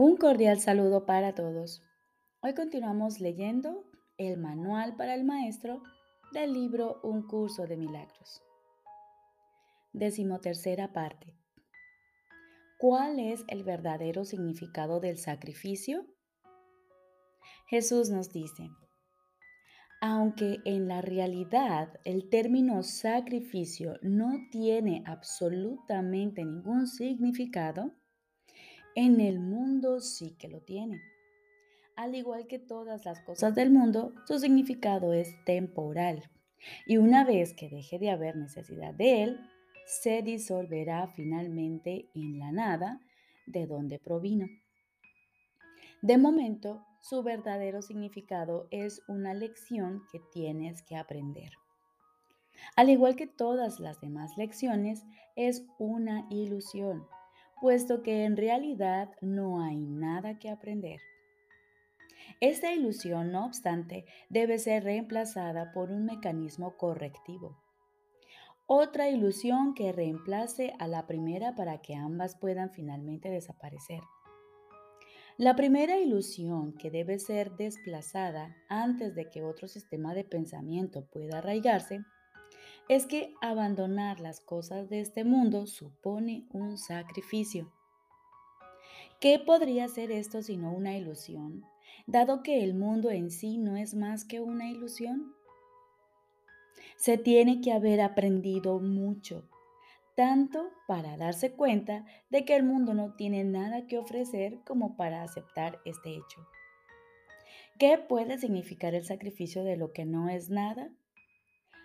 Un cordial saludo para todos. Hoy continuamos leyendo el manual para el maestro del libro Un curso de milagros. Decimotercera parte. ¿Cuál es el verdadero significado del sacrificio? Jesús nos dice, aunque en la realidad el término sacrificio no tiene absolutamente ningún significado, en el mundo sí que lo tiene. Al igual que todas las cosas del mundo, su significado es temporal. Y una vez que deje de haber necesidad de él, se disolverá finalmente en la nada de donde provino. De momento, su verdadero significado es una lección que tienes que aprender. Al igual que todas las demás lecciones, es una ilusión puesto que en realidad no hay nada que aprender. Esta ilusión, no obstante, debe ser reemplazada por un mecanismo correctivo. Otra ilusión que reemplace a la primera para que ambas puedan finalmente desaparecer. La primera ilusión que debe ser desplazada antes de que otro sistema de pensamiento pueda arraigarse es que abandonar las cosas de este mundo supone un sacrificio. ¿Qué podría ser esto sino una ilusión, dado que el mundo en sí no es más que una ilusión? Se tiene que haber aprendido mucho, tanto para darse cuenta de que el mundo no tiene nada que ofrecer como para aceptar este hecho. ¿Qué puede significar el sacrificio de lo que no es nada?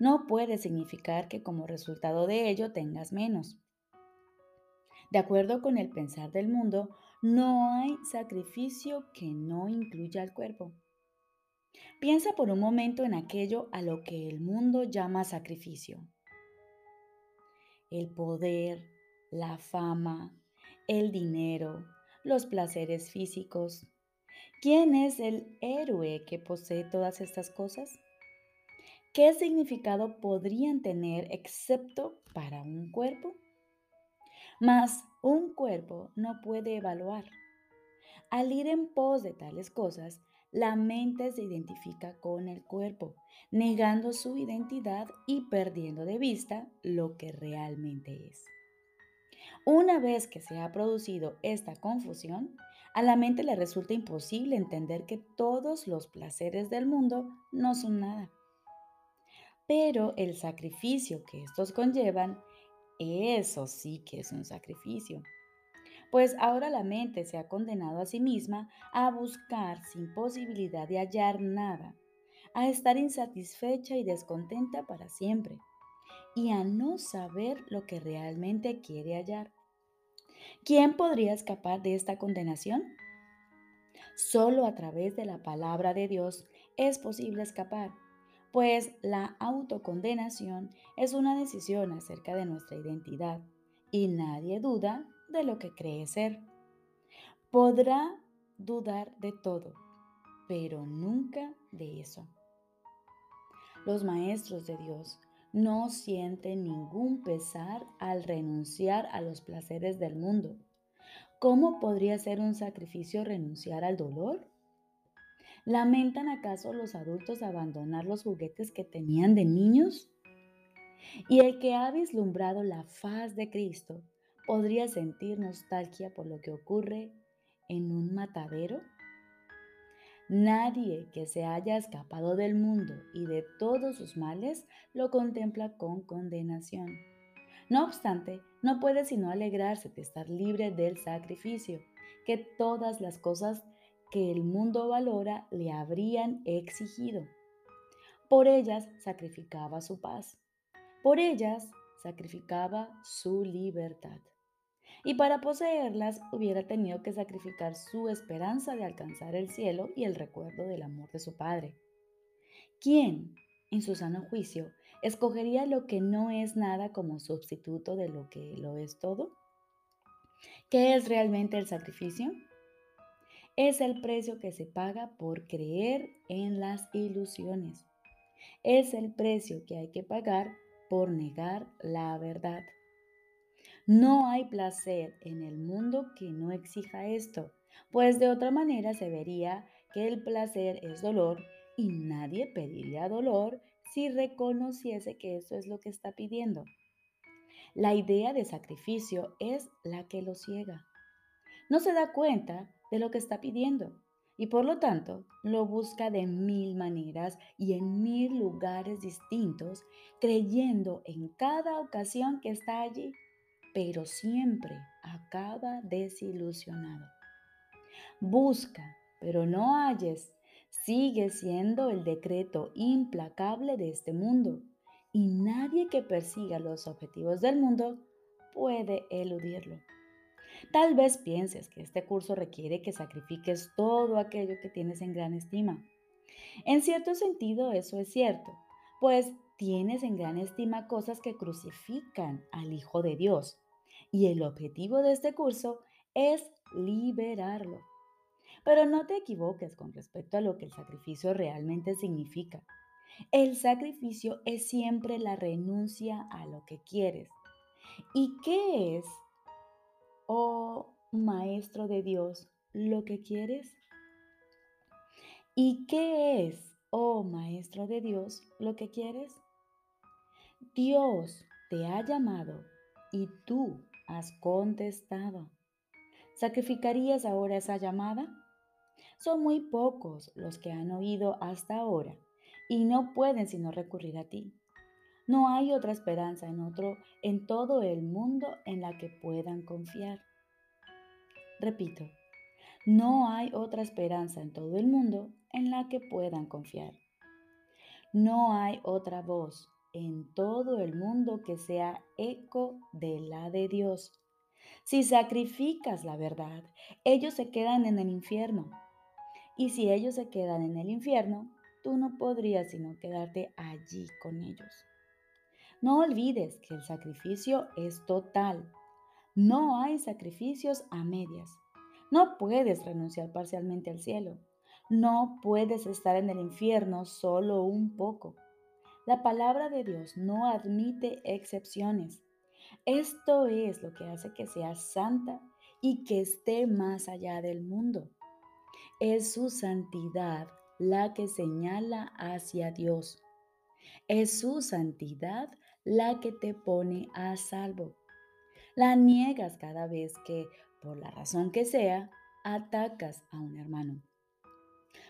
No puede significar que como resultado de ello tengas menos. De acuerdo con el pensar del mundo, no hay sacrificio que no incluya al cuerpo. Piensa por un momento en aquello a lo que el mundo llama sacrificio. El poder, la fama, el dinero, los placeres físicos. ¿Quién es el héroe que posee todas estas cosas? ¿Qué significado podrían tener excepto para un cuerpo? Mas un cuerpo no puede evaluar. Al ir en pos de tales cosas, la mente se identifica con el cuerpo, negando su identidad y perdiendo de vista lo que realmente es. Una vez que se ha producido esta confusión, a la mente le resulta imposible entender que todos los placeres del mundo no son nada pero el sacrificio que estos conllevan, eso sí que es un sacrificio. Pues ahora la mente se ha condenado a sí misma a buscar sin posibilidad de hallar nada, a estar insatisfecha y descontenta para siempre, y a no saber lo que realmente quiere hallar. ¿Quién podría escapar de esta condenación? Solo a través de la palabra de Dios es posible escapar pues la autocondenación es una decisión acerca de nuestra identidad y nadie duda de lo que cree ser. Podrá dudar de todo, pero nunca de eso. Los maestros de Dios no sienten ningún pesar al renunciar a los placeres del mundo. ¿Cómo podría ser un sacrificio renunciar al dolor? ¿Lamentan acaso los adultos abandonar los juguetes que tenían de niños? Y el que ha vislumbrado la faz de Cristo podría sentir nostalgia por lo que ocurre en un matadero? Nadie que se haya escapado del mundo y de todos sus males lo contempla con condenación. No obstante, no puede sino alegrarse de estar libre del sacrificio, que todas las cosas que el mundo valora le habrían exigido. Por ellas sacrificaba su paz. Por ellas sacrificaba su libertad. Y para poseerlas hubiera tenido que sacrificar su esperanza de alcanzar el cielo y el recuerdo del amor de su Padre. ¿Quién, en su sano juicio, escogería lo que no es nada como sustituto de lo que lo es todo? ¿Qué es realmente el sacrificio? Es el precio que se paga por creer en las ilusiones. Es el precio que hay que pagar por negar la verdad. No hay placer en el mundo que no exija esto, pues de otra manera se vería que el placer es dolor y nadie pediría dolor si reconociese que eso es lo que está pidiendo. La idea de sacrificio es la que lo ciega. No se da cuenta de lo que está pidiendo y por lo tanto lo busca de mil maneras y en mil lugares distintos, creyendo en cada ocasión que está allí, pero siempre acaba desilusionado. Busca, pero no halles, sigue siendo el decreto implacable de este mundo y nadie que persiga los objetivos del mundo puede eludirlo. Tal vez pienses que este curso requiere que sacrifiques todo aquello que tienes en gran estima. En cierto sentido eso es cierto, pues tienes en gran estima cosas que crucifican al Hijo de Dios. Y el objetivo de este curso es liberarlo. Pero no te equivoques con respecto a lo que el sacrificio realmente significa. El sacrificio es siempre la renuncia a lo que quieres. ¿Y qué es oh Maestro de Dios, lo que quieres? ¿Y qué es, oh Maestro de Dios, lo que quieres? Dios te ha llamado y tú has contestado. ¿Sacrificarías ahora esa llamada? Son muy pocos los que han oído hasta ahora y no pueden sino recurrir a ti. No hay otra esperanza en otro en todo el mundo en la que puedan confiar. Repito, no hay otra esperanza en todo el mundo en la que puedan confiar. No hay otra voz en todo el mundo que sea eco de la de Dios. Si sacrificas la verdad, ellos se quedan en el infierno. Y si ellos se quedan en el infierno, tú no podrías sino quedarte allí con ellos. No olvides que el sacrificio es total. No hay sacrificios a medias. No puedes renunciar parcialmente al cielo. No puedes estar en el infierno solo un poco. La palabra de Dios no admite excepciones. Esto es lo que hace que sea santa y que esté más allá del mundo. Es su santidad la que señala hacia Dios. Es su santidad la que te pone a salvo. La niegas cada vez que, por la razón que sea, atacas a un hermano.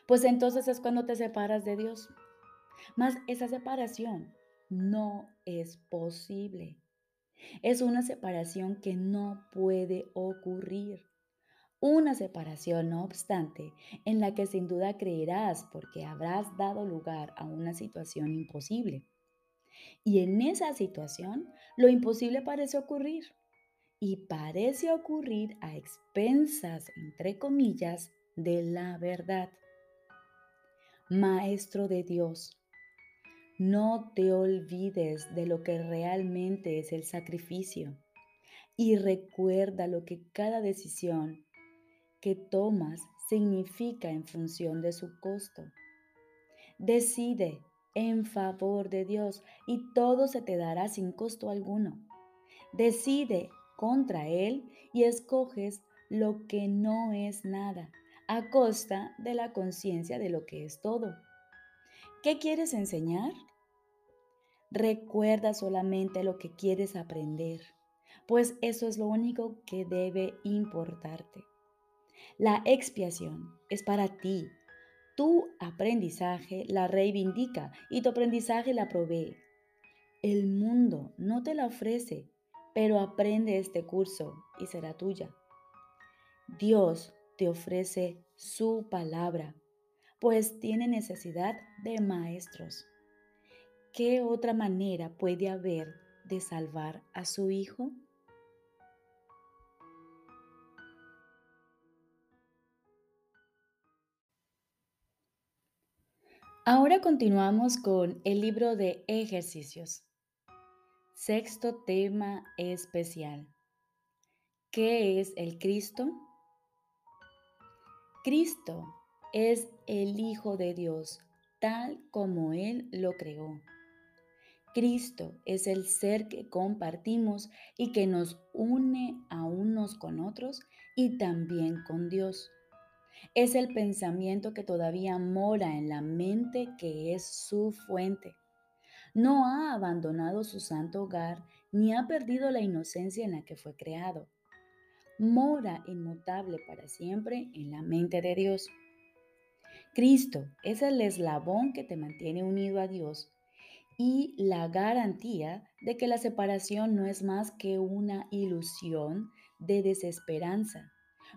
Pues entonces es cuando te separas de Dios. Mas esa separación no es posible. Es una separación que no puede ocurrir. Una separación, no obstante, en la que sin duda creerás porque habrás dado lugar a una situación imposible. Y en esa situación, lo imposible parece ocurrir. Y parece ocurrir a expensas, entre comillas, de la verdad. Maestro de Dios, no te olvides de lo que realmente es el sacrificio y recuerda lo que cada decisión que tomas significa en función de su costo. Decide en favor de Dios y todo se te dará sin costo alguno. Decide contra Él y escoges lo que no es nada, a costa de la conciencia de lo que es todo. ¿Qué quieres enseñar? Recuerda solamente lo que quieres aprender, pues eso es lo único que debe importarte. La expiación es para ti, tu aprendizaje la reivindica y tu aprendizaje la provee. El mundo no te la ofrece, pero aprende este curso y será tuya. Dios te ofrece su palabra, pues tiene necesidad de maestros. ¿Qué otra manera puede haber de salvar a su hijo? Ahora continuamos con el libro de ejercicios. Sexto tema especial. ¿Qué es el Cristo? Cristo es el Hijo de Dios, tal como Él lo creó. Cristo es el ser que compartimos y que nos une a unos con otros y también con Dios. Es el pensamiento que todavía mora en la mente que es su fuente. No ha abandonado su santo hogar ni ha perdido la inocencia en la que fue creado. Mora inmutable para siempre en la mente de Dios. Cristo es el eslabón que te mantiene unido a Dios y la garantía de que la separación no es más que una ilusión de desesperanza,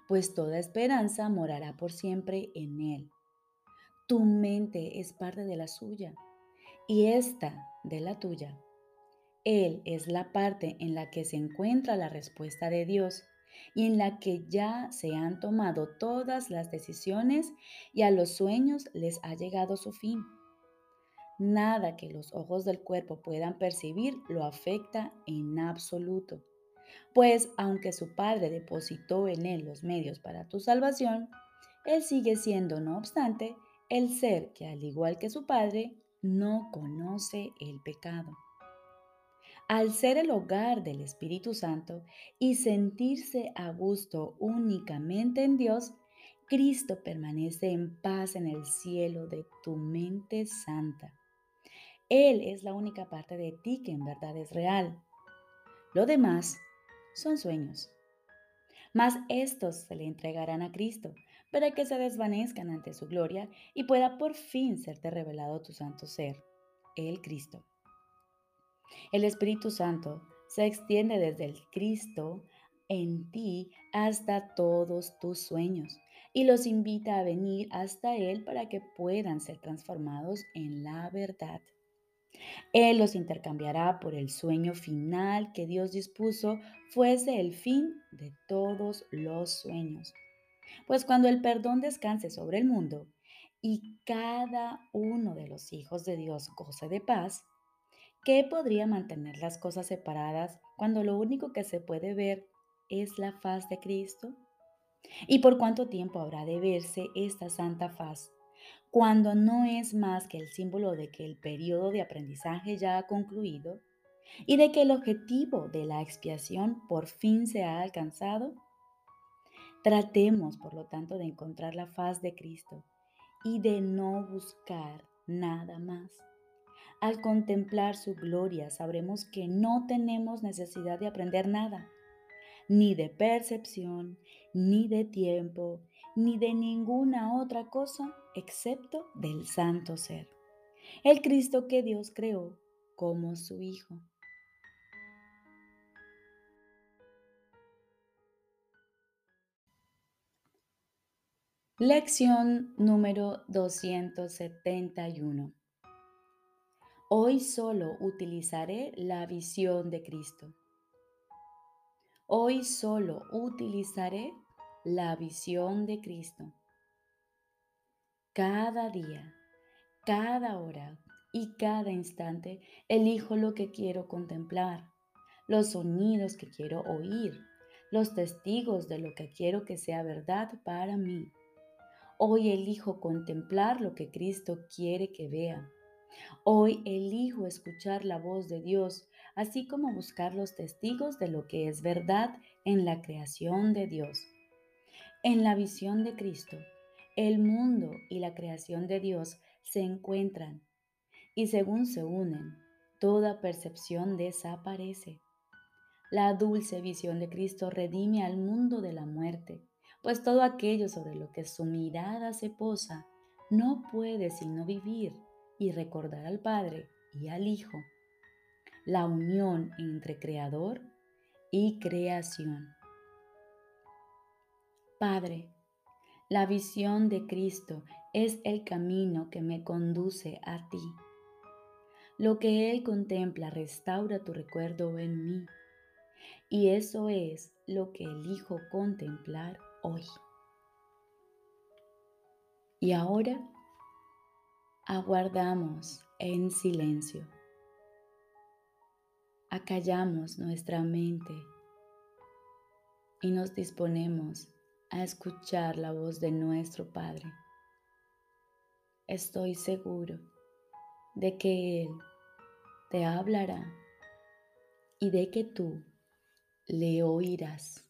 pues toda esperanza morará por siempre en Él. Tu mente es parte de la suya y esta de la tuya. Él es la parte en la que se encuentra la respuesta de Dios y en la que ya se han tomado todas las decisiones y a los sueños les ha llegado su fin. Nada que los ojos del cuerpo puedan percibir lo afecta en absoluto, pues aunque su Padre depositó en él los medios para tu salvación, él sigue siendo, no obstante, el ser que, al igual que su Padre, no conoce el pecado. Al ser el hogar del Espíritu Santo y sentirse a gusto únicamente en Dios, Cristo permanece en paz en el cielo de tu mente santa. Él es la única parte de ti que en verdad es real. Lo demás son sueños. Mas estos se le entregarán a Cristo para que se desvanezcan ante su gloria y pueda por fin serte revelado tu santo ser, el Cristo. El Espíritu Santo se extiende desde el Cristo en ti hasta todos tus sueños y los invita a venir hasta Él para que puedan ser transformados en la verdad. Él los intercambiará por el sueño final que Dios dispuso fuese el fin de todos los sueños. Pues cuando el perdón descanse sobre el mundo y cada uno de los hijos de Dios goce de paz, ¿qué podría mantener las cosas separadas cuando lo único que se puede ver es la faz de Cristo? ¿Y por cuánto tiempo habrá de verse esta santa faz cuando no es más que el símbolo de que el periodo de aprendizaje ya ha concluido y de que el objetivo de la expiación por fin se ha alcanzado? Tratemos, por lo tanto, de encontrar la faz de Cristo y de no buscar nada más. Al contemplar su gloria sabremos que no tenemos necesidad de aprender nada, ni de percepción, ni de tiempo, ni de ninguna otra cosa excepto del santo ser, el Cristo que Dios creó como su Hijo. Lección número 271. Hoy solo utilizaré la visión de Cristo. Hoy solo utilizaré la visión de Cristo. Cada día, cada hora y cada instante elijo lo que quiero contemplar, los sonidos que quiero oír, los testigos de lo que quiero que sea verdad para mí. Hoy elijo contemplar lo que Cristo quiere que vea. Hoy elijo escuchar la voz de Dios, así como buscar los testigos de lo que es verdad en la creación de Dios. En la visión de Cristo, el mundo y la creación de Dios se encuentran y según se unen, toda percepción desaparece. La dulce visión de Cristo redime al mundo de la muerte, pues todo aquello sobre lo que su mirada se posa no puede sino vivir y recordar al Padre y al Hijo, la unión entre Creador y creación. Padre, la visión de Cristo es el camino que me conduce a ti. Lo que Él contempla restaura tu recuerdo en mí. Y eso es lo que elijo contemplar hoy. Y ahora aguardamos en silencio. Acallamos nuestra mente y nos disponemos a escuchar la voz de nuestro Padre. Estoy seguro de que Él te hablará y de que tú le oirás.